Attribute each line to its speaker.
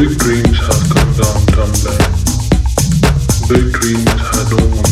Speaker 1: Big dreams have come down tumbling. Big dreams had no one.